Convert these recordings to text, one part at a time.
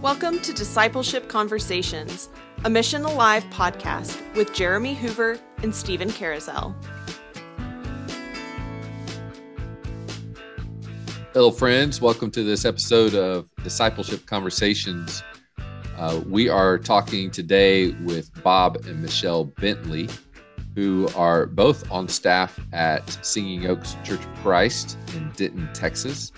Welcome to Discipleship Conversations, a Mission Alive podcast with Jeremy Hoover and Stephen Carousel. Hello, friends. Welcome to this episode of Discipleship Conversations. Uh, we are talking today with Bob and Michelle Bentley, who are both on staff at Singing Oaks Church of Christ in Denton, Texas.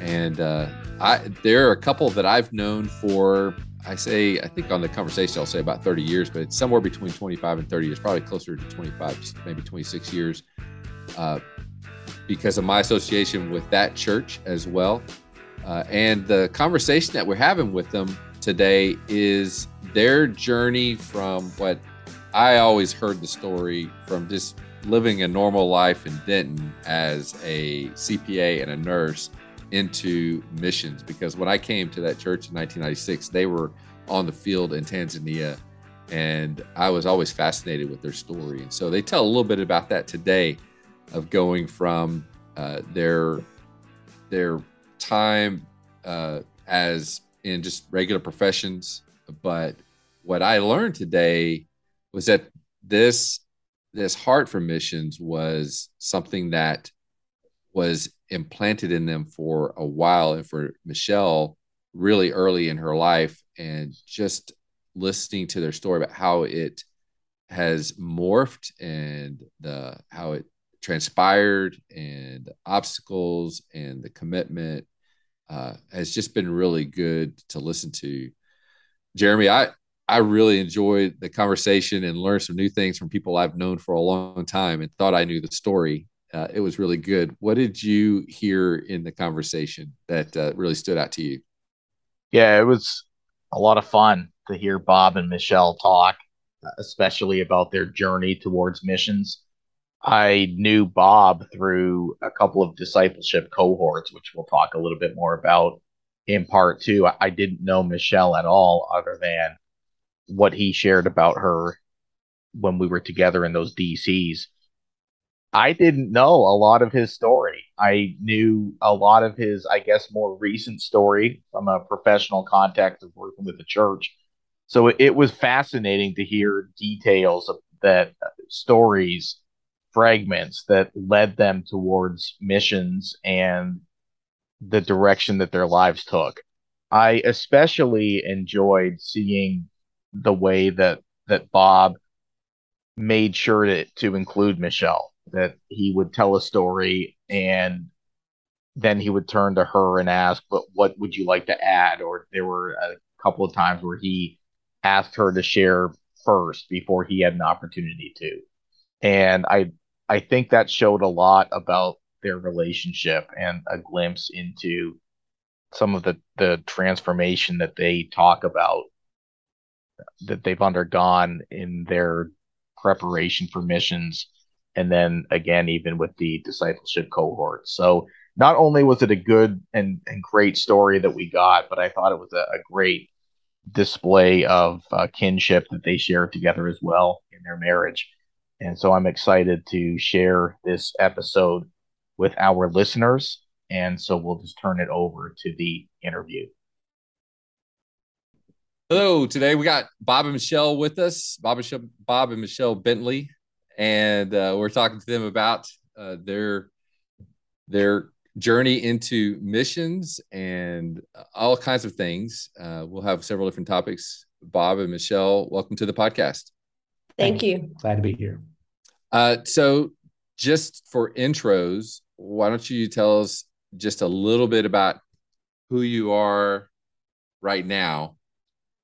And uh, I, there are a couple that I've known for, I say, I think on the conversation, I'll say about 30 years, but it's somewhere between 25 and 30 years, probably closer to 25, maybe 26 years, uh, because of my association with that church as well. Uh, and the conversation that we're having with them today is their journey from what I always heard the story from just living a normal life in Denton as a CPA and a nurse into missions because when I came to that church in 1996, they were on the field in Tanzania, and I was always fascinated with their story. And so they tell a little bit about that today, of going from uh, their their time uh, as in just regular professions, but what I learned today was that this this heart for missions was something that was implanted in them for a while and for Michelle really early in her life and just listening to their story about how it has morphed and the how it transpired and obstacles and the commitment uh, has just been really good to listen to. Jeremy, I I really enjoyed the conversation and learned some new things from people I've known for a long time and thought I knew the story uh, it was really good. What did you hear in the conversation that uh, really stood out to you? Yeah, it was a lot of fun to hear Bob and Michelle talk, especially about their journey towards missions. I knew Bob through a couple of discipleship cohorts, which we'll talk a little bit more about in part two. I didn't know Michelle at all, other than what he shared about her when we were together in those DCs. I didn't know a lot of his story. I knew a lot of his, I guess, more recent story from a professional context of working with the church. So it, was fascinating to hear details of that uh, stories, fragments that led them towards missions and the direction that their lives took. I especially enjoyed seeing the way that that Bob made sure to, to include Michelle that he would tell a story and then he would turn to her and ask, "But what would you like to add?" Or there were a couple of times where he asked her to share first before he had an opportunity to, and I I think that showed a lot about their relationship and a glimpse into some of the the transformation that they talk about that they've undergone in their preparation for missions and then again even with the discipleship cohort. So not only was it a good and, and great story that we got but i thought it was a, a great display of uh, kinship that they shared together as well in their marriage. And so i'm excited to share this episode with our listeners. And so we'll just turn it over to the interview. Hello, today we got Bob and Michelle with us. Bob and, Michelle, Bob and Michelle Bentley and uh, we're talking to them about uh, their their journey into missions and all kinds of things. Uh, we'll have several different topics. Bob and Michelle, welcome to the podcast. Thank you. Glad to be here. Uh, so, just for intros, why don't you tell us just a little bit about who you are right now,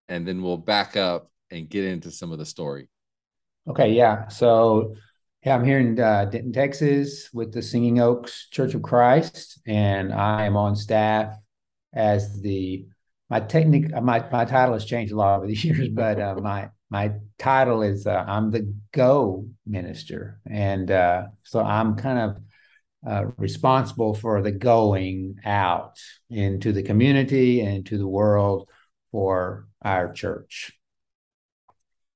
and then we'll back up and get into some of the story. Okay, yeah. So, yeah, I'm here in uh, Denton, Texas, with the Singing Oaks Church of Christ, and I am on staff as the my technique. My my title has changed a lot over the years, but uh, my my title is uh, I'm the Go Minister, and uh, so I'm kind of uh, responsible for the going out into the community and to the world for our church.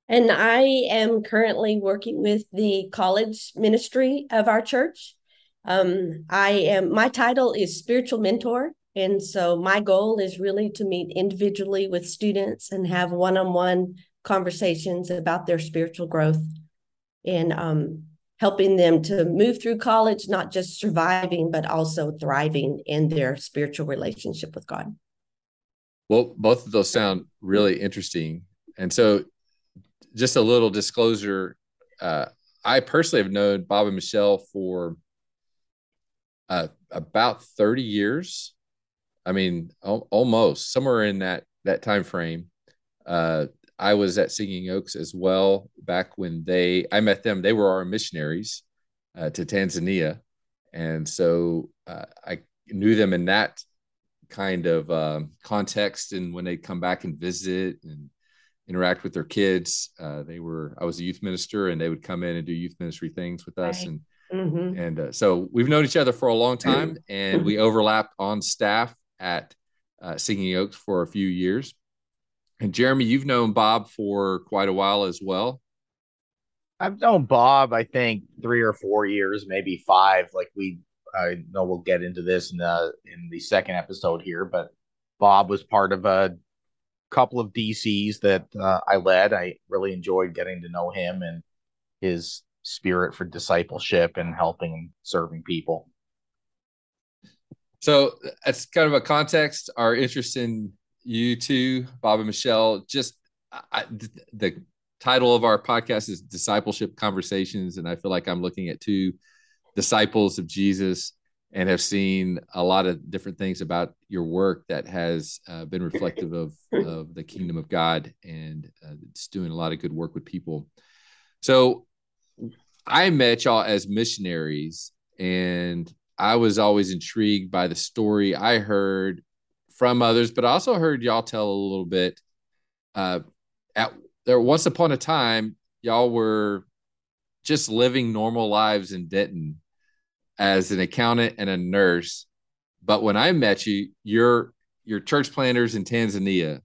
And I am currently working with the college ministry of our church. Um, I am my title is spiritual mentor, And so my goal is really to meet individually with students and have one-on-one conversations about their spiritual growth and um, helping them to move through college, not just surviving, but also thriving in their spiritual relationship with God. Well, both of those sound really interesting. And so, just a little disclosure uh, I personally have known Bob and Michelle for uh, about 30 years. I mean, al- almost somewhere in that that time frame. Uh, I was at Singing Oaks as well back when they I met them. They were our missionaries uh, to Tanzania, and so uh, I knew them in that kind of um, context. And when they come back and visit and interact with their kids, uh, they were I was a youth minister, and they would come in and do youth ministry things with us. Right. And Mm-hmm. and uh, so we've known each other for a long time, and we overlapped on staff at uh, Singing Oaks for a few years. And Jeremy, you've known Bob for quite a while as well. I've known Bob, I think three or four years, maybe five. Like we, I know we'll get into this in the in the second episode here, but Bob was part of a couple of DCs that uh, I led. I really enjoyed getting to know him and his spirit for discipleship and helping and serving people. So that's kind of a context. Our interest in you two, Bob and Michelle. Just I, the title of our podcast is Discipleship Conversations, and I feel like I'm looking at two disciples of Jesus and have seen a lot of different things about your work that has uh, been reflective of of the kingdom of God and uh, it's doing a lot of good work with people. So I met y'all as missionaries, and I was always intrigued by the story I heard from others, but I also heard y'all tell a little bit. Uh, at there, once upon a time, y'all were just living normal lives in Denton as an accountant and a nurse. But when I met you, you're you're church planters in Tanzania.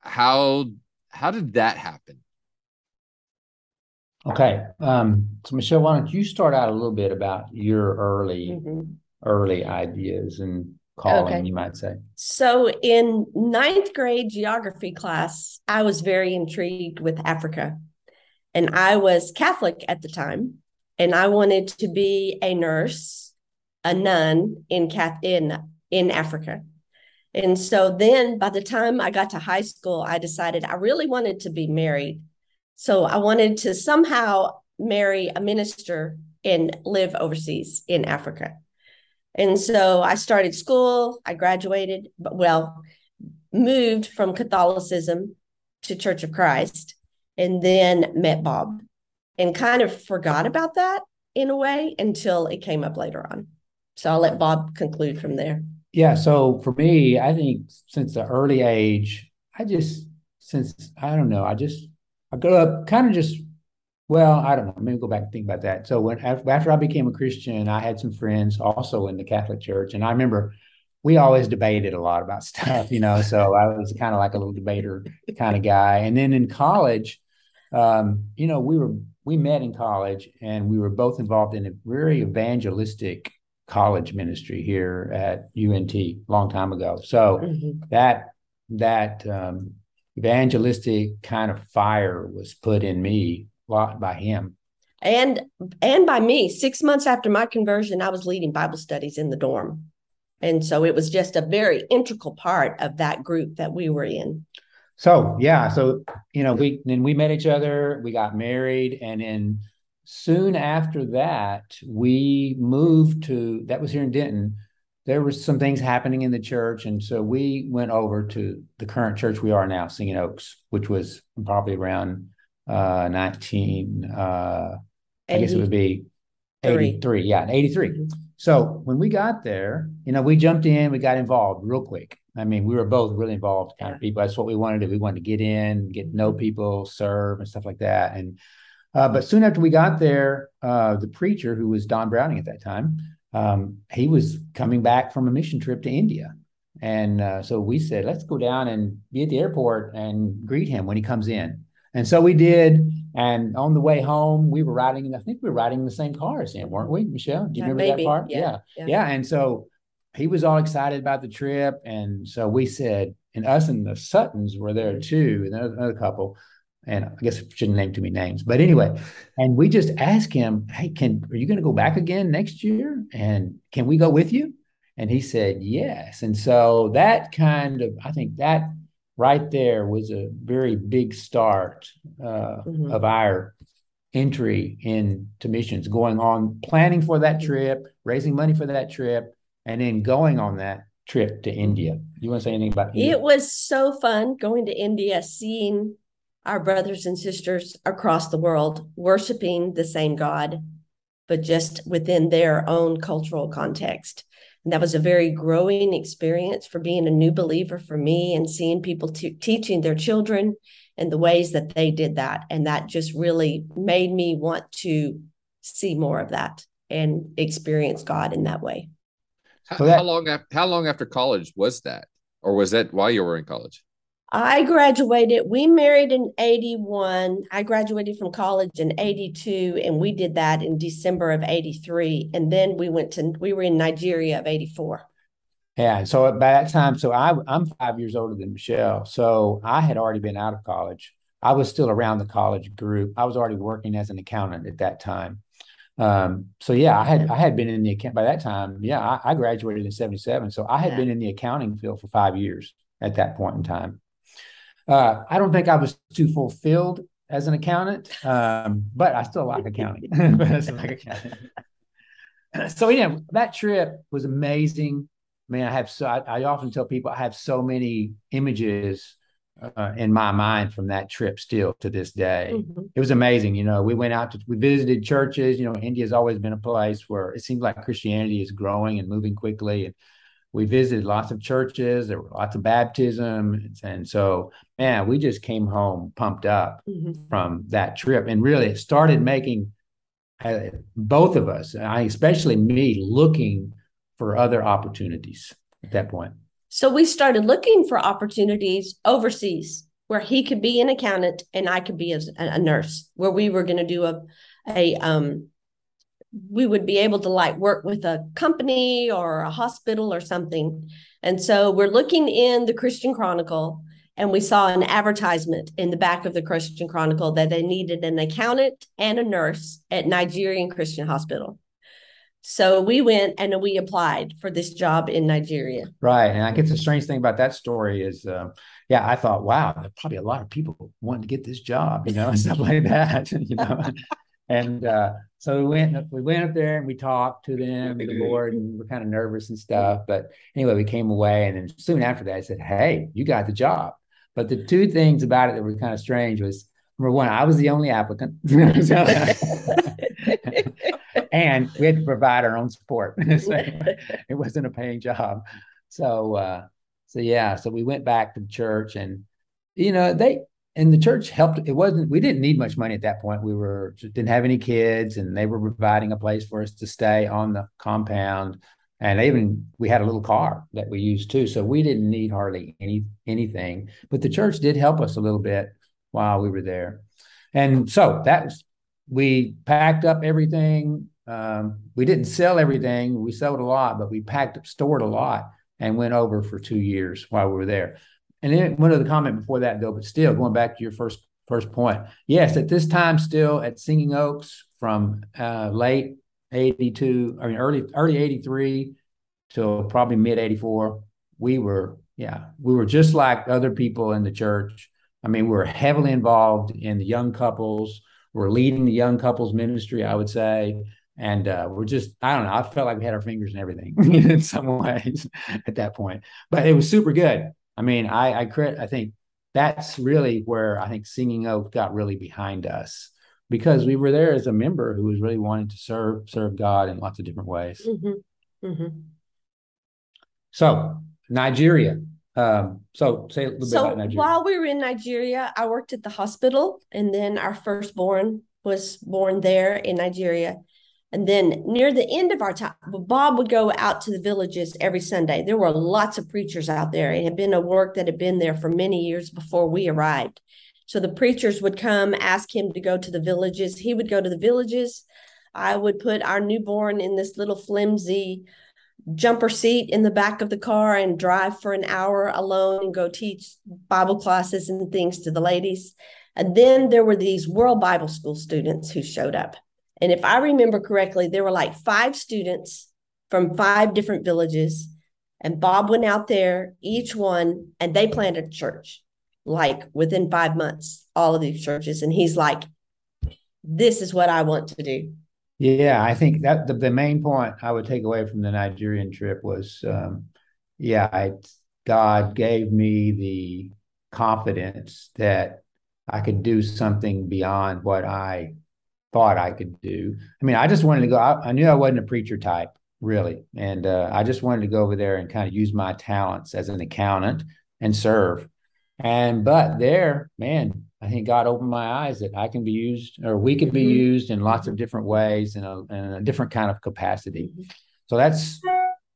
How how did that happen? Okay. Um, so Michelle, why don't you start out a little bit about your early Mhm. early ideas and calling, Okay. you might say. So in ninth grade geography class, I was very intrigued with Africa. And I was Catholic at the time, and I wanted to be a nurse, a nun in in in Africa. And so then by the time I got to high school, I decided I really wanted to be married. So I wanted to somehow marry a minister and live overseas in Africa. And so I started school, I graduated, but well, moved from Catholicism to Church of Christ, and then met Bob and kind of forgot about that in a way until it came up later on. So I'll let Bob conclude from there. Yeah, so for me, I think since the early age, I just since I don't know, I just I grew up kind of just well, I don't know. Maybe go back and think about that. So when after I became a Christian, I had some friends also in the Catholic Church, and I remember we always debated a lot about stuff, you know. So I was kind of like a little debater kind of guy. And then in college, um, you know, we were we met in college, and we were both involved in a very evangelistic college ministry here at UNT a long time ago. So Mhm. that that um, evangelistic kind of fire was put in me a lot by him. And and by me, six months after my conversion, I was leading Bible studies in the dorm. And so it was just a very integral part of that group that we were in. So yeah, so you know, we then we met each other, we got married, and then soon after that, we moved to that was here in Denton. There was some things happening in the church, and so we went over to the current church we are now, Singing Oaks, which was probably around uh 19 uh I guess it would be 83. 83. Yeah, 83. Mhm. So when we got there, you know, we jumped in, we got involved real quick. I mean, we were both really involved kind of people. That's what we wanted to do. We wanted to get in, get know people, serve, and stuff like that. And uh, but soon after we got there, uh, the preacher who was Don Browning at that time, um, he was coming back from a mission trip to India. And uh, so we said, let's go down and be at the airport and greet him when he comes in. And so we did. And on the way home, we were riding, in, I think we were riding in the same car as him, weren't we, Michelle? Do you Yeah, remember maybe. that part? Yeah, yeah. yeah. Yeah. And so he was all excited about the trip. And so we said, and us and the Suttons were there too, and another couple. And I guess I shouldn't name too many names, but anyway, and we just asked him, Hey, can are you going to go back again next year? And can we go with you? And he said, Yes. And so that kind of, I think that right there was a very big start uh, mm-hmm. of our entry into missions, going on, planning for that trip, raising money for that trip, and then going on that trip to India. You want to say anything about India? It was so fun going to India, seeing our brothers and sisters across the world worshiping the same God, but just within their own cultural context. And that was a very growing experience for being a new believer for me and seeing people t- teaching their children and the ways that they did that. And that just really made me want to see more of that and experience God in that way. How, that, how long after how long after college was that? Or was that while you were in college? I graduated, we married in 81. I graduated from college in 82, and we did that in December of 83. And then we went to, we were in Nigeria of 84. Yeah. So by that time, so I, I'm five years older than Michelle. So I had already been out of college. I was still around the college group. I was already working as an accountant at that time. Um, so yeah, I had I had been in the account by that time. Yeah, I, I graduated in '77, so I had yeah. been in the accounting field for five years at that point in time. Uh, I don't think I was too fulfilled as an accountant, um, but I still like accounting. I still like accounting. so yeah, that trip was amazing. I mean, I have so I, I often tell people I have so many images uh, in my mind from that trip still to this day. Mm-hmm. It was amazing. You know, we went out to, we visited churches. You know, India's always been a place where it seems like Christianity is growing and moving quickly. And we visited lots of churches. There were lots of baptisms, and so man, we just came home pumped up mm-hmm. from that trip, and really it started making uh, both of us, I especially me, looking for other opportunities at that point. So we started looking for opportunities overseas where he could be an accountant and I could be a, a nurse, where we were going to do a a um we would be able to like work with a company or a hospital or something. And so we're looking in the Christian Chronicle and we saw an advertisement in the back of the Christian Chronicle that they needed an accountant and a nurse at Nigerian Christian Hospital. So we went and we applied for this job in Nigeria. Right. And I guess the strange thing about that story is, uh, yeah, I thought, wow, probably a lot of people wanting to get this job, you know, and stuff like that, you know. and uh, so we went we went up there and we talked to them, the board, and we're kind of nervous and stuff. But anyway, we came away, and then soon after that, I said, "Hey, you got the job." But the two things about it that were kind of strange was number one, I was the only applicant, and we had to provide our own support. so it wasn't a paying job. So, uh, so yeah, so we went back to church, and you know they and the church helped. It wasn't we didn't need much money at that point. We were didn't have any kids, and they were providing a place for us to stay on the compound. And even we had a little car that we used too, so we didn't need hardly any anything. But the church did help us a little bit while we were there, and so that was we packed up everything. Um, we didn't sell everything; we sold a lot, but we packed up, stored a lot, and went over for two years while we were there. And then one other comment before that, though, but still going back to your first first point. Yes, at this time, still at Singing Oaks from uh, late '82, I mean early early '83 till probably mid '84, we were yeah we were just like other people in the church. I mean, we were heavily involved in the young couples. We're leading the young couples ministry, I would say. And uh, we're just, I don't know, I felt like we had our fingers in everything in some ways at that point. But it was super good. I mean, I I credit. I think that's really where I think Singing Oak got really behind us because we were there as a member who was really wanting to serve serve God in lots of different ways. Mm-hmm. Mm-hmm. So Nigeria. Um, so say a little so bit about Nigeria. While we were in Nigeria, I worked at the hospital, and then our firstborn was born there in Nigeria. And then near the end of our time, Bob would go out to the villages every Sunday. There were lots of preachers out there. It had been a work that had been there for many years before we arrived. So the preachers would come, ask him to go to the villages. He would go to the villages. I would put our newborn in this little flimsy jumper seat in the back of the car and drive for an hour alone and go teach Bible classes and things to the ladies. And then there were these World Bible School students who showed up. And if I remember correctly, there were like five students from five different villages. And Bob went out there, each one, and they planted a church like within five months, all of these churches. And he's like, this is what I want to do. Yeah, I think that the, the main point I would take away from the Nigerian trip was, um, yeah, I, God gave me the confidence that I could do something beyond what I thought I could do. I mean, I just wanted to go. I, I knew I wasn't a preacher type, really, and uh, I just wanted to go over there and kind of use my talents as an accountant and serve. And but there, man, I think God opened my eyes that I can be used, or we could be mm-hmm. used in lots of different ways in a, in a different kind of capacity. Mm-hmm. So that's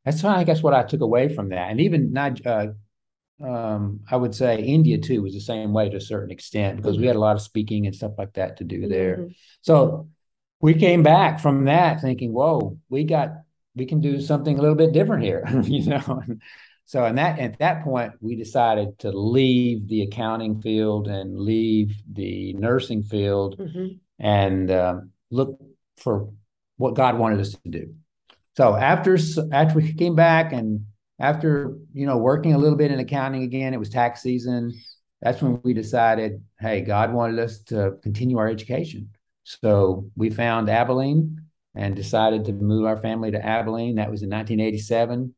that's I guess what I took away from that, and even not. Uh, um, I would say India too was the same way to a certain extent because we had a lot of speaking and stuff like that to do there. Mm-hmm. So we came back from that thinking, "Whoa, we got we can do something a little bit different here," you know. so and that at that point we decided to leave the accounting field and leave the nursing field mm-hmm. and um, look for what God wanted us to do. So after after we came back and after you know working a little bit in accounting again, it was tax season. That's when we decided, hey, God wanted us to continue our education. So we found Abilene and decided to move our family to Abilene. That was in 1987,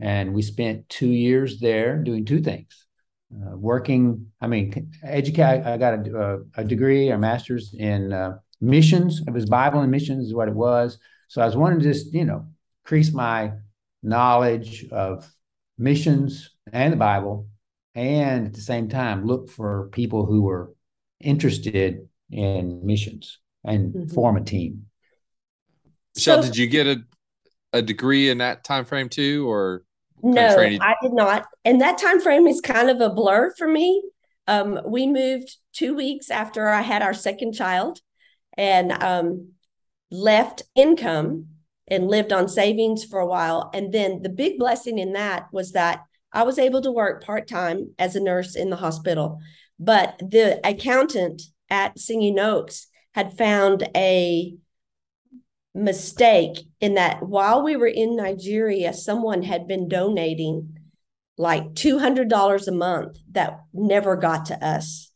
and we spent two years there doing two things. Uh, working, I mean, educate. I got a, a, a degree, a master's in uh, missions. It was Bible and missions, is what it was. So I was wanting to just, you know, increase my knowledge of missions and the Bible, and at the same time look for people who were interested in missions and mm-hmm. form a team. Michelle, so, did you get a, a degree in that time frame too, or no? I did not. And that time frame is kind of a blur for me. Um, we moved two weeks after I had our second child, and um, left income and lived on savings for a while. And then the big blessing in that was that I was able to work part time as a nurse in the hospital. But the accountant at Singing Oaks had found a mistake in that while we were in Nigeria, someone had been donating like $200 a month that never got to us.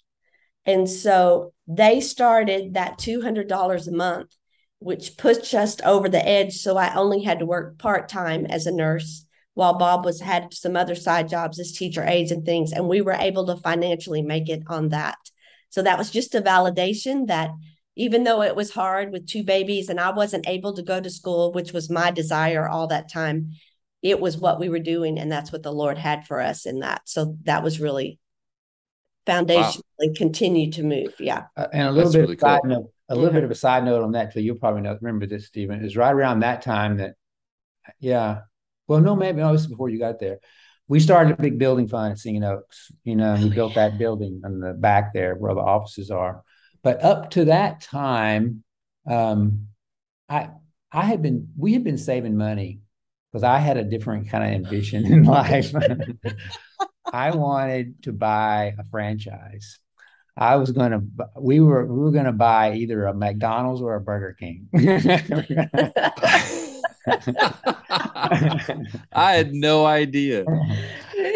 And so they started that $200 a month which pushed us over the edge. So I only had to work part time as a nurse while Bob was had some other side jobs as teacher aides and things. And we were able to financially make it on that. So that was just a validation that even though it was hard with two babies and I wasn't able to go to school, which was my desire all that time, it was what we were doing. And that's what the Lord had for us in that. So that was really foundationally wow. continue to move. Yeah. Uh, and a little that's bit really of side cool. note a little bit of a side note on that, so you'll probably know, remember this, Stephen, is right around that time that, yeah, well, no, maybe no, this is before you got there. We started a big building fund at Singing Oaks, you know, we oh, built yeah. that building on the back there where the offices are. But up to that time, um, I I had been we had been saving money because I had a different kind of ambition in life. I wanted to buy a franchise. I was going to, we were, we were going to buy either a McDonald's or a Burger King. I had no idea.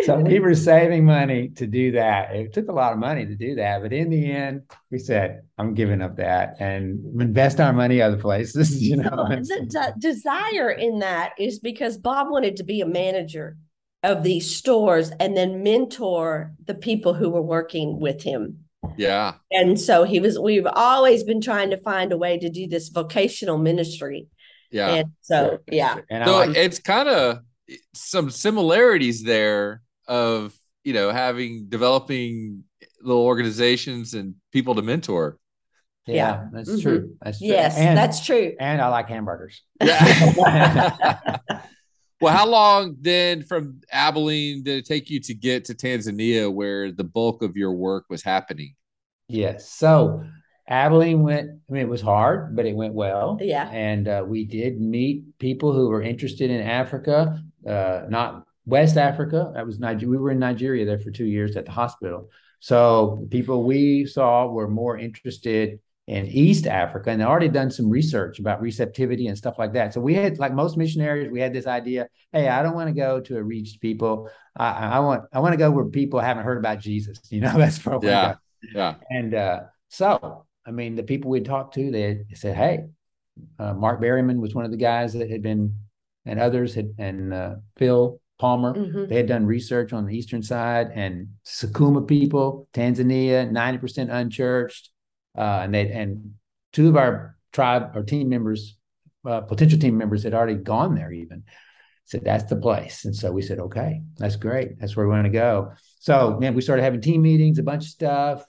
So we were saving money to do that. It took a lot of money to do that, but in the end, we said, "I'm giving up that and invest our money other places." You know, the de- desire in that is because Bob wanted to be a manager of these stores and then mentor the people who were working with him. Yeah. And so he was, we've always been trying to find a way to do this vocational ministry. Yeah. And so, yeah. And so like- it's kind of some similarities there of, you know, having developing little organizations and people to mentor. Yeah, yeah. that's mm-hmm. true. That's true. Yes, and, that's true. And I like hamburgers. Yeah. well, how long then from Abilene did it take you to get to Tanzania where the bulk of your work was happening? Yes. So Abilene went, I mean, it was hard, but it went well. Yeah. And uh, we did meet people who were interested in Africa, uh, not West Africa. That was Nigeria. We were in Nigeria there for two years at the hospital. So the people we saw were more interested in East Africa and they already done some research about receptivity and stuff like that. So we had, like most missionaries, we had this idea: Hey, I don't want to go to a reached people. I, I want I want to go where people haven't heard about Jesus. You know, that's probably yeah, yeah. And uh, so, I mean, the people we talked to, they said, "Hey, uh, Mark Berryman was one of the guys that had been, and others had, and uh, Phil Palmer. Mhm. They had done research on the eastern side and Sukuma people, Tanzania, ninety percent unchurched, uh, and they and two of our tribe or team members, uh, potential team members, had already gone there. Even said that's the place, and so we said, okay, that's great, that's where we want to go. So man, we started having team meetings, a bunch of stuff.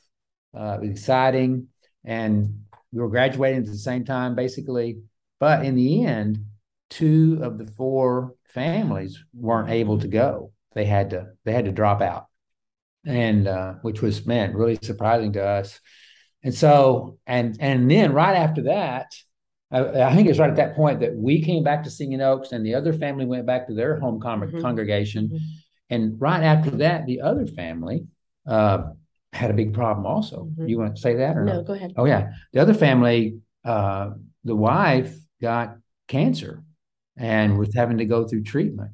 Uh, exciting, and we were graduating at the same time, basically. But in the end, two of the four families weren't able to go. They had to they had to drop out, and uh, which was man really surprising to us. And so and and then right after that, I, I think it was right at that point that we came back to Singing Oaks, and the other family went back to their home con- Mhm. congregation. Mhm. And right after that, the other family uh, had a big problem. Also, Mhm. you want to say that or No, not? go ahead. Oh yeah, the other family, uh, the wife got cancer and was having to go through treatment.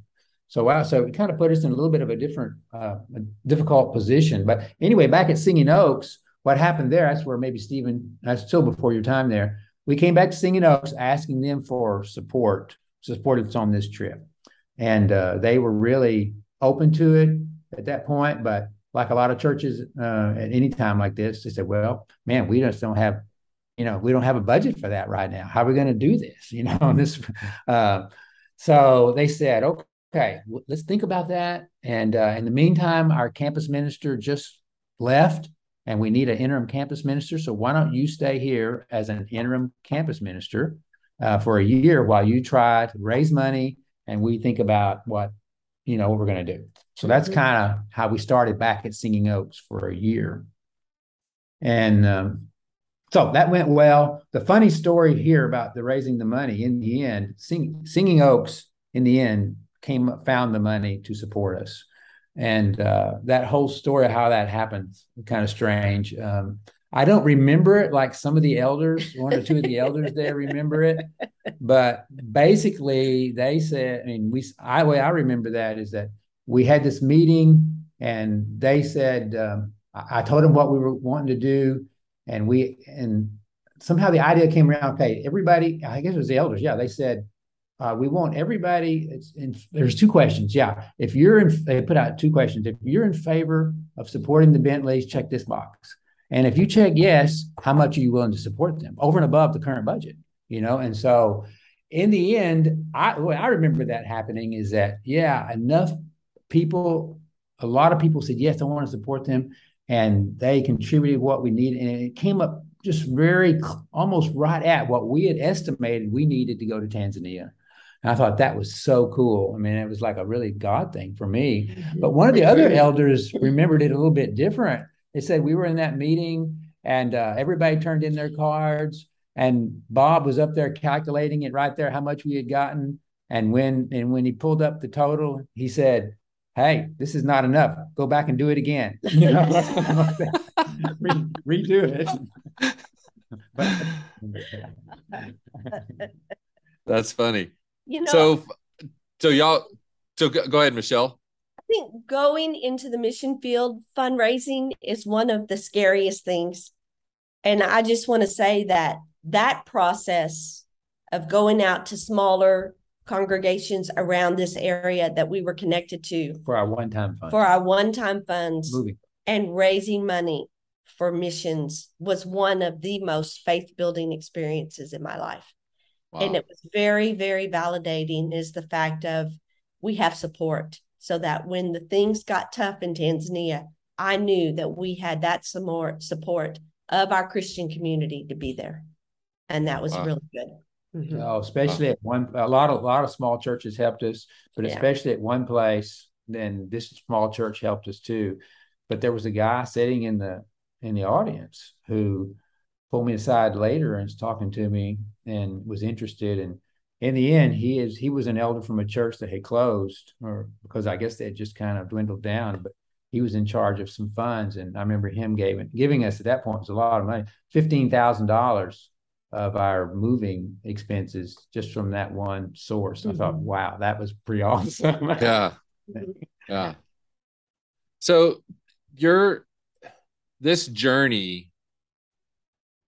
So wow, so it kind of put us in a little bit of a different, uh, difficult position. But anyway, back at Singing Oaks, what happened there? That's where maybe Stephen. That's still before your time there. We came back to Singing Oaks, asking them for support, support us on this trip, and uh, they were really open to it at that point. But like a lot of churches uh, at any time like this, they said, "Well, man, we just don't have, you know, we don't have a budget for that right now. How are we going to do this? You know, this." Uh, so they said, "Okay, w- let's think about that." And uh, in the meantime, our campus minister just left, and we need an interim campus minister. So why don't you stay here as an interim campus minister uh, for a year while you try to raise money and we think about what you know what we're going to do. So that's Mhm. kind of how we started back at Singing Oaks for a year. And um, so that went well. The funny story here about the raising the money in the end, Sing, Singing Oaks in the end came found the money to support us. And uh, that whole story of how that happened, kind of strange. Um, I don't remember it like some of the elders, one or two of the elders there remember it. But basically, they said, I mean, we, I, way I remember that is that we had this meeting and they said, um, I, I told them what we were wanting to do. And we, and somehow the idea came around, okay, everybody, I guess it was the elders. Yeah. They said, uh, we want everybody. In, there's two questions. Yeah. If you're in, they put out two questions. If you're in favor of supporting the Bentleys, check this box. And if you check yes, how much are you willing to support them over and above the current budget? You know, and so in the end, I I remember that happening is that yeah, enough people, a lot of people said yes, I want to support them, and they contributed what we needed, and it came up just very almost right at what we had estimated we needed to go to Tanzania. And I thought that was so cool. I mean, it was like a really God thing for me. But one of the other elders remembered it a little bit different. They said we were in that meeting and uh, everybody turned in their cards, and Bob was up there calculating it right there how much we had gotten. And when and when he pulled up the total, he said, "Hey, this is not enough. Go back and do it again. You know, Re- redo it." That's funny. You know, So, so y'all, so go, go ahead, Michelle. I think going into the mission field fundraising is one of the scariest things. And I just want to say that that process of going out to smaller congregations around this area that we were connected to for our one-time fund. for our one time funds moving. and raising money for missions was one of the most faith building experiences in my life. Wow. And it was very, very validating is the fact of we have support so that when the things got tough in Tanzania, I knew that we had that support support of our Christian community to be there. And that was Wow. really good. Mhm. Oh, especially at one, a lot of, a lot of small churches helped us, but Yeah. especially at one place, then this small church helped us too. But there was a guy sitting in the, in the audience who pulled me aside later and was talking to me and was interested. And in the end, he is he was an elder from a church that had closed, or because I guess they had just kind of dwindled down. But he was in charge of some funds, and I remember him giving giving us at that point was a lot of money, fifteen thousand dollars of our moving expenses just from that one source. Mm-hmm. I thought, mm-hmm. wow, that was pretty awesome. yeah, yeah. So your this journey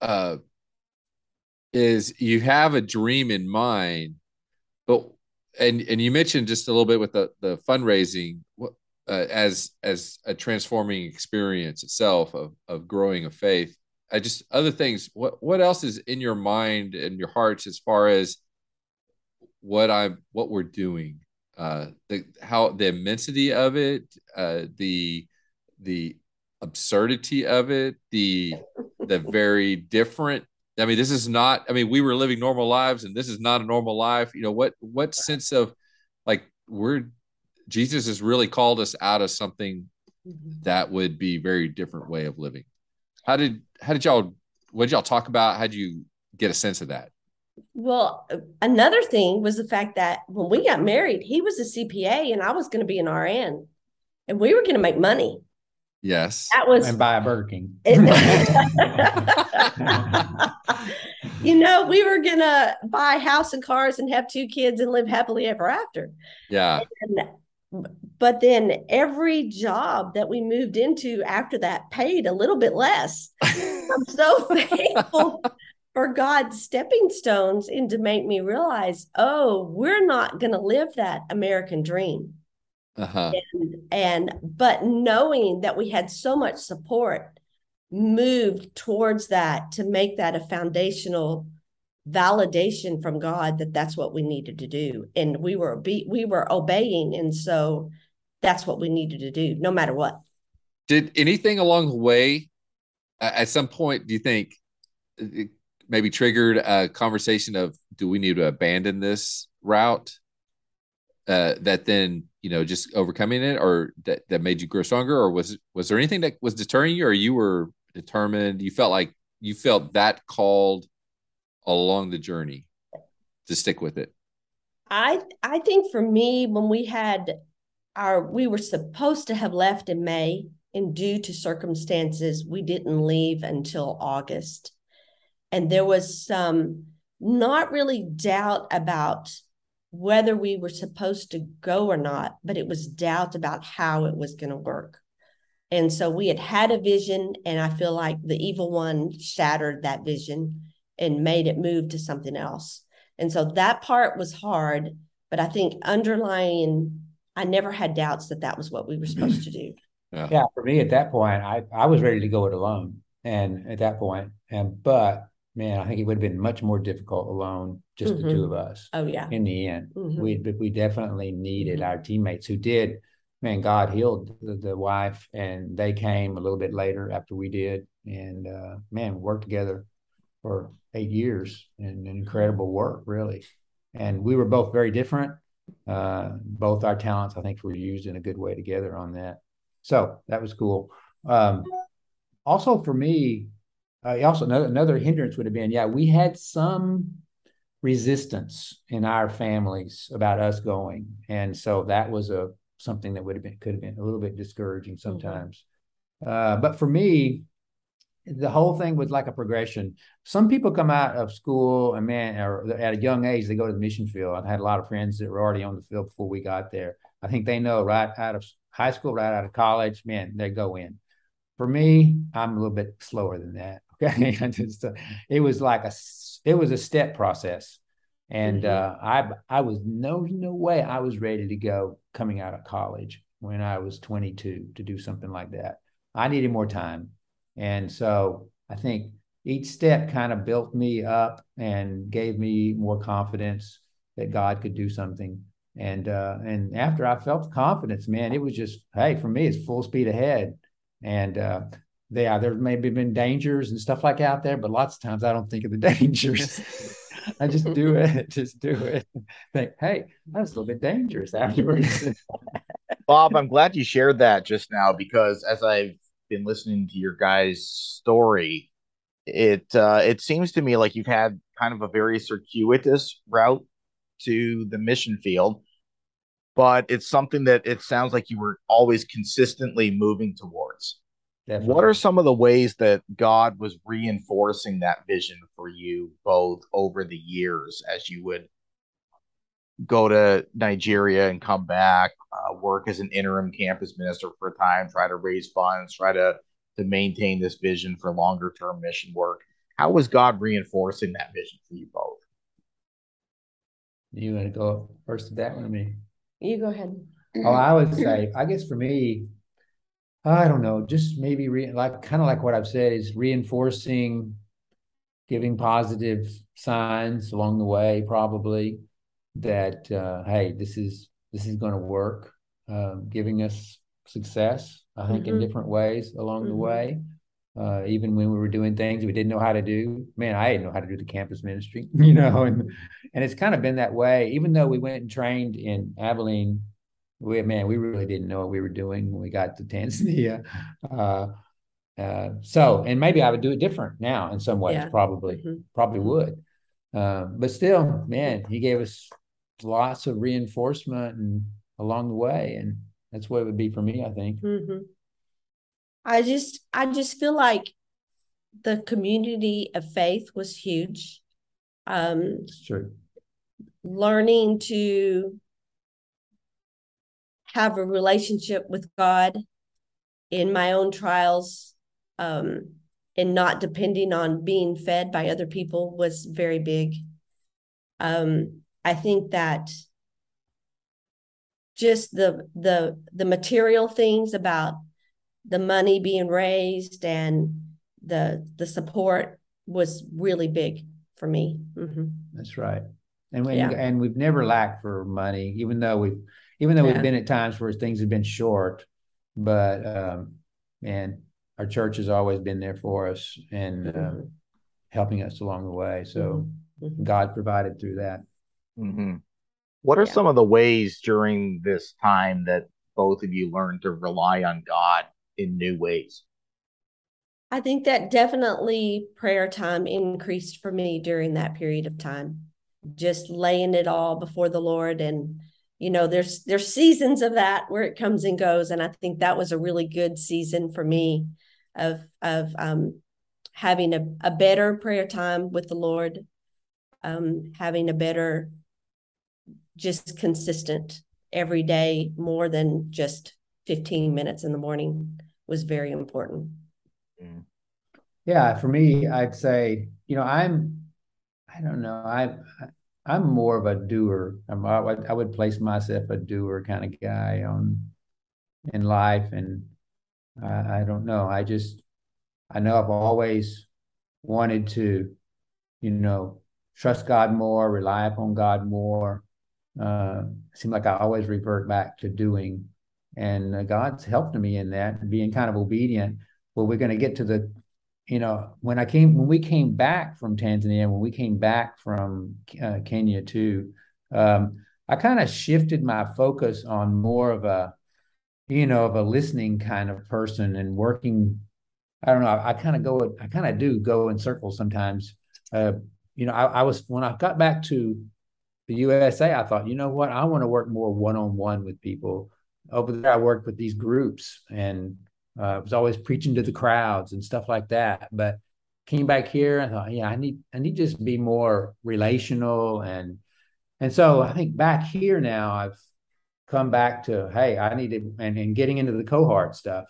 uh is you have a dream in mind but and and you mentioned just a little bit with the the fundraising uh, as as a transforming experience itself of of growing a faith. I just other things what what else is in your mind and your hearts as far as what i'm what we're doing? Uh the how the immensity of it uh the the absurdity of it, the the very different. I mean, this is not. I mean, we were living normal lives, and this is not a normal life. You know what? What sense of like we're Jesus has really called us out of something mm-hmm. that would be very different way of living. How did how did y'all what did y'all talk about? How did you get a sense of that? Well, another thing was the fact that when we got married, he was a CPA and I was going to be an RN, and we were going to make money. Yes. That was and buy a Burger King. you know, we were gonna buy a house and cars and have two kids and live happily ever after. Yeah. And, but then every job that we moved into after that paid a little bit less. I'm so thankful for God's stepping stones and to make me realize, oh, we're not going to live that American dream. Uh-huh. And, and but knowing that we had so much support moved towards that to make that a foundational validation from God that that's what we needed to do. And we were be, we were obeying. And so that's what we needed to do no matter what. Did anything along the way at some point do you think maybe triggered a conversation of do we need to abandon this route uh, that then you know just overcoming it or that, that made you grow stronger or was was there anything that was deterring you or you were determined you felt like you felt that called along the journey to stick with it? I i think for me when we had our we were supposed to have left in may and due to circumstances we didn't leave until august. And there was some not really doubt about whether we were supposed to go or not, but it was doubt about how it was going to work. And so we had had a vision, and I feel like the evil one shattered that vision and made it move to something else. And so that part was hard, but I think underlying, I never had doubts that that was what we were mm-hmm. supposed to do. Yeah. yeah, for me at that point, I I was ready to go it alone, and at that point, and but man, I think it would have been much more difficult alone, just mm-hmm. the two of us. Oh yeah. In the end, mm-hmm. we we definitely needed mm-hmm. our teammates who did. Man, God healed the, the, wife, and they came a little bit later after we did, and uh, man, worked together for eight years and incredible work, really. And we were both very different. Uh, both our talents, I think, were used in a good way together on that. So that was cool. Um, also, for me, uh, also another, another hindrance would have been yeah we had some resistance in our families about us going. And so that was a something that would have been could have been a little bit discouraging mm-hmm. sometimes. Mm-hmm. uh, but for me the whole thing was like a progression. Some people come out of school and man or at a young age they go to the mission field. I've had a lot of friends that were already on the field before we got there. I think they know right out of high school right out of college man they go in. For me i'm a little bit slower than that Okay, just, uh, it was like a it was a step process, and mm-hmm. uh, I I was no no way I was ready to go coming out of college when I was 22 to do something like that. I needed more time, and so I think each step kind of built me up and gave me more confidence that God could do something. And uh, and after I felt confidence, man, it was just hey for me it's full speed ahead. And uh, yeah, there maybe been dangers and stuff like out there, but lots of times I don't think of the dangers. I just do it, just do it. Think, hey, that was a little bit dangerous afterwards. Bob, I'm glad you shared that just now because as I've been listening to your guys' story, it uh, it seems to me like you've had kind of a very circuitous route to the mission field, but it's something that it sounds like you were always consistently moving towards. Definitely. What are some of the ways that God was reinforcing that vision for you both over the years as you would go to Nigeria and come back, uh, work as an interim campus minister for a time, try to raise funds, try to to maintain this vision for longer term mission work. How was God reinforcing that vision for you both? You want to go first to that one, or me? You go ahead. Oh, I would say, I guess for me, I don't know, just maybe re- like kind of like what I've said is reinforcing, giving positive signs along the way, probably that uh, hey, this is this is going to work, um, giving us success. I think mm-hmm. in different ways along mm-hmm. the way. Uh, even when we were doing things we didn't know how to do, man, I didn't know how to do the campus ministry, you know, and and it's kind of been that way. Even though we went and trained in Abilene, we man, we really didn't know what we were doing when we got to Tanzania. Uh, uh, so, and maybe I would do it different now in some ways. Yeah. Probably, mm-hmm. probably would. Um, but still, man, he gave us lots of reinforcement and along the way, and that's what it would be for me. I think. Mm-hmm. I just, I just feel like the community of faith was huge. Um, it's true. Learning to have a relationship with God in my own trials um, and not depending on being fed by other people was very big. Um, I think that just the the the material things about the money being raised and the the support was really big for me. Mm-hmm. That's right, and when, yeah. and we've never lacked for money, even though we've even though yeah. we've been at times where things have been short, but um, man, our church has always been there for us and mm-hmm. um, helping us along the way. So mm-hmm. God provided through that. Mm-hmm. What are yeah. some of the ways during this time that both of you learned to rely on God in new ways? I think that definitely prayer time increased for me during that period of time. Just laying it all before the Lord and you know there's there's seasons of that where it comes and goes and I think that was a really good season for me of of um having a, a better prayer time with the Lord um having a better just consistent every day more than just 15 minutes in the morning was very important. Mm. Yeah, for me, I'd say, you know, I'm, I don't know, I, I'm more of a doer. I'm, I, I would place myself a doer kind of guy on in life, and I, I don't know. I just, I know I've always wanted to, you know, trust God more, rely upon God more, uh, like I always revert back to doing. And uh, God's helped me in that, being kind of obedient. Well, we're going to get to the, you know, when I came, when we came back from Tanzania, when we came back from uh, Kenya too, um, I kind of shifted my focus on more of a, you know, of a listening kind of person and working. I don't know. I, I kind of go, I kind of do go in circles sometimes. Uh, you know, I, I was when I got back to the USA, I thought, you know what, I want to work more one on one with people. Over there, I worked with these groups and uh, I was always preaching to the crowds and stuff like that. But came back here, I thought, yeah, I need I need to just be more relational and and so I think back here now, I've come back to, hey, I need to and, and getting into the cohort stuff.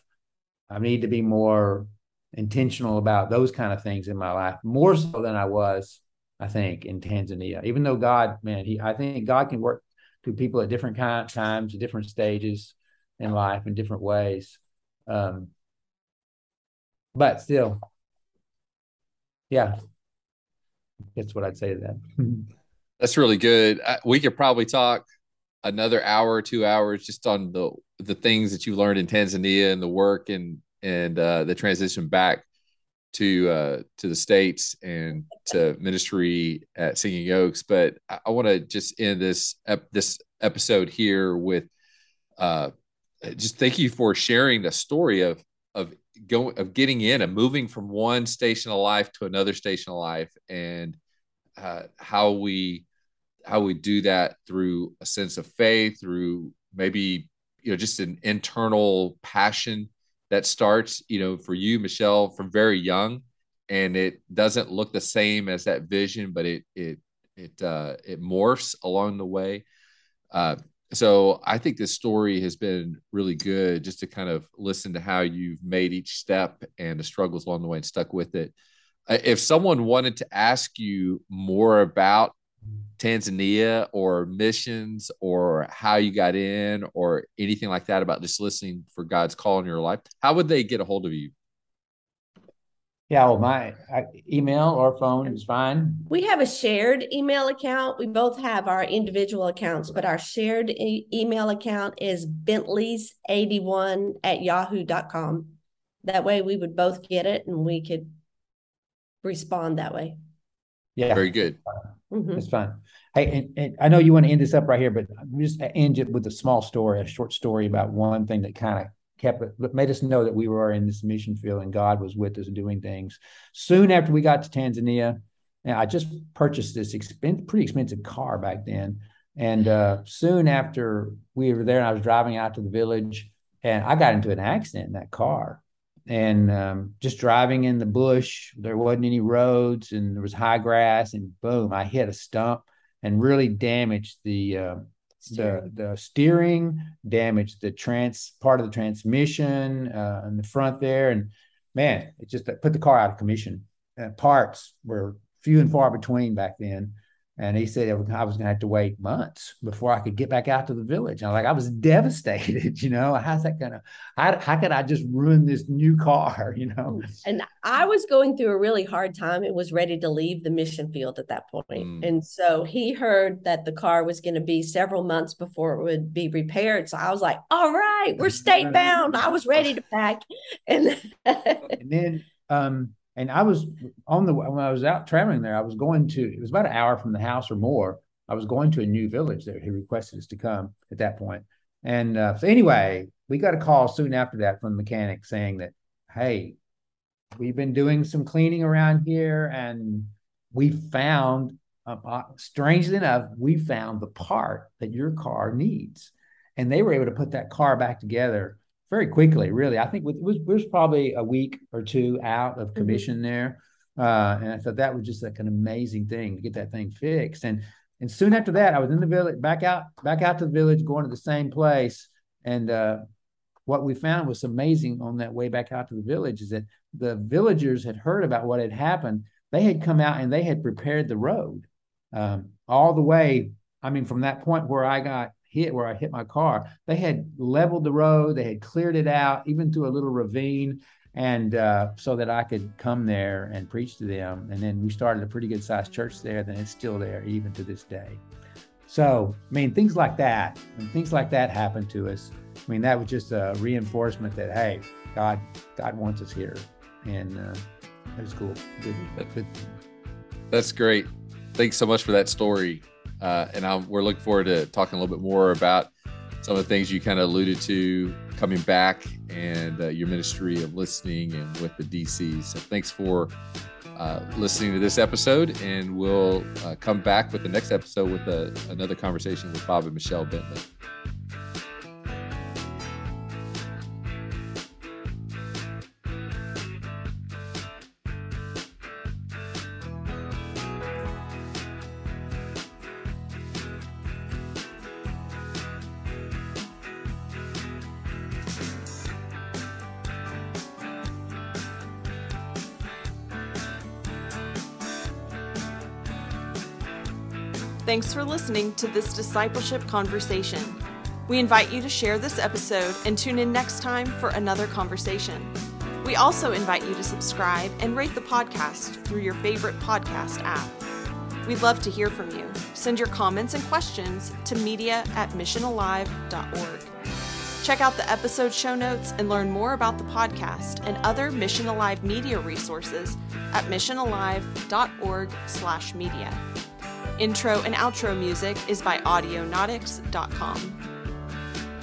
I need to be more intentional about those kind of things in my life, more so than I was I think, in Tanzania. Even though God, man, he, I think God can work to people at different kind, times, different stages in life, in different ways. Um, but still, yeah, that's what I'd say to that. That's really good. We could probably talk another hour or two hours just on the the things that you learned in Tanzania and the work and and uh, the transition back to uh, to the states and to ministry at Singing Oaks. But I, I want to just end this ep- this episode here with uh, just thank you for sharing the story of of going of getting in and moving from one station of life to another station of life and uh, how we how we do that through a sense of faith through maybe you know just an internal passion that starts you know for you michelle from very young. And it doesn't look the same as that vision but it it it uh it morphs along the way. Uh so I think this story has been really good just to kind of listen to how you've made each step and the struggles along the way and stuck with it. Uh, if someone wanted to ask you more about Tanzania or missions or how you got in or anything like that about just listening for God's call in your life, how would they get a hold of you? Yeah, well, my email or phone is fine. We have a shared email account. We both have our individual accounts, but our shared e- email account is bentley's81 at yahoo.com. That way we would both get it and we could respond that way. Yeah. Very good. Mm-hmm. It's fine. Hey, and, and, I know you want to end this up right here, but just end it with a small story, a short story about one thing that kind of kept made us know that we were in this mission field and God was with us doing things. Soon after we got to Tanzania, and I just purchased this expensive, pretty expensive car back then. And uh, soon after we were there, and I was driving out to the village, and I got into an accident in that car. And um, just driving in the bush, there wasn't any roads, and there was high grass, and boom, I hit a stump and really damaged the uh, the the steering damaged the trans part of the transmission uh, in the front there. And man it just put the car out of commission. Uh, parts were few and far between back then and he said I was going to have to wait months before I could get back out to the village. And I was like, I was devastated, you know, how's that going to, how, how could I just ruin this new car, you know? And I was going through a really hard time and was ready to leave the mission field at that point. Mm. And so he heard that the car was going to be several months before it would be repaired. So I was like, all right, we're state bound. I was ready to pack. And, and then, um, and I was on the when I was out traveling there, I was going to it was about an hour from the house or more. I was going to a new village there. He requested us to come at that point. And uh, so anyway, we got a call soon after that from the mechanic saying that, hey, we've been doing some cleaning around here, and we found, uh, uh, strangely enough, we found the part that your car needs, and they were able to put that car back together very quickly, really. I think it was, it was probably a week or two out of mm-hmm. commission mm-hmm. there. Uh, and I thought that was just like an amazing thing to get that thing fixed. And and soon after that, I was in the village, back out, back out to the village, going to the same place. And uh, what we found was amazing on that way back out to the village is that the villagers had heard about what had happened. They had come out and they had prepared the road um, all the way. I mean, from that point where I got hit where I hit my car. They had leveled the road, they had cleared it out, even through a little ravine, and uh, so that I could come there and preach to them. And then we started a pretty good sized church there. Then it's still there even to this day. So I mean, things like that, and things like that happened to us. I mean, that was just a reinforcement that hey, God, God wants us here, and uh, it was cool. Good, good. That's great. Thanks so much for that story. Uh, and I'm, we're looking forward to talking a little bit more about some of the things you kind of alluded to coming back and uh, your ministry of listening and with the DC. So thanks for uh, listening to this episode, and we'll uh, come back with the next episode with a, uh, another conversation with Bob and Michelle Bentley. Listening to this discipleship conversation. We invite you to share this episode and tune in next time for another conversation. We also invite you to subscribe and rate the podcast through your favorite podcast app. We'd love to hear from you. Send your comments and questions to media at missionalive.org. Check out the episode show notes and learn more about the podcast and other Mission Alive media resources at missionalive.org/media. Intro and outro music is by Audionautix.com.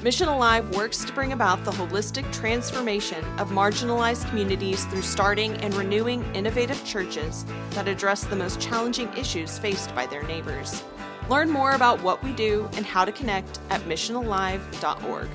Mission Alive works to bring about the holistic transformation of marginalized communities through starting and renewing innovative churches that address the most challenging issues faced by their neighbors. Learn more about what we do and how to connect at missionalive.org.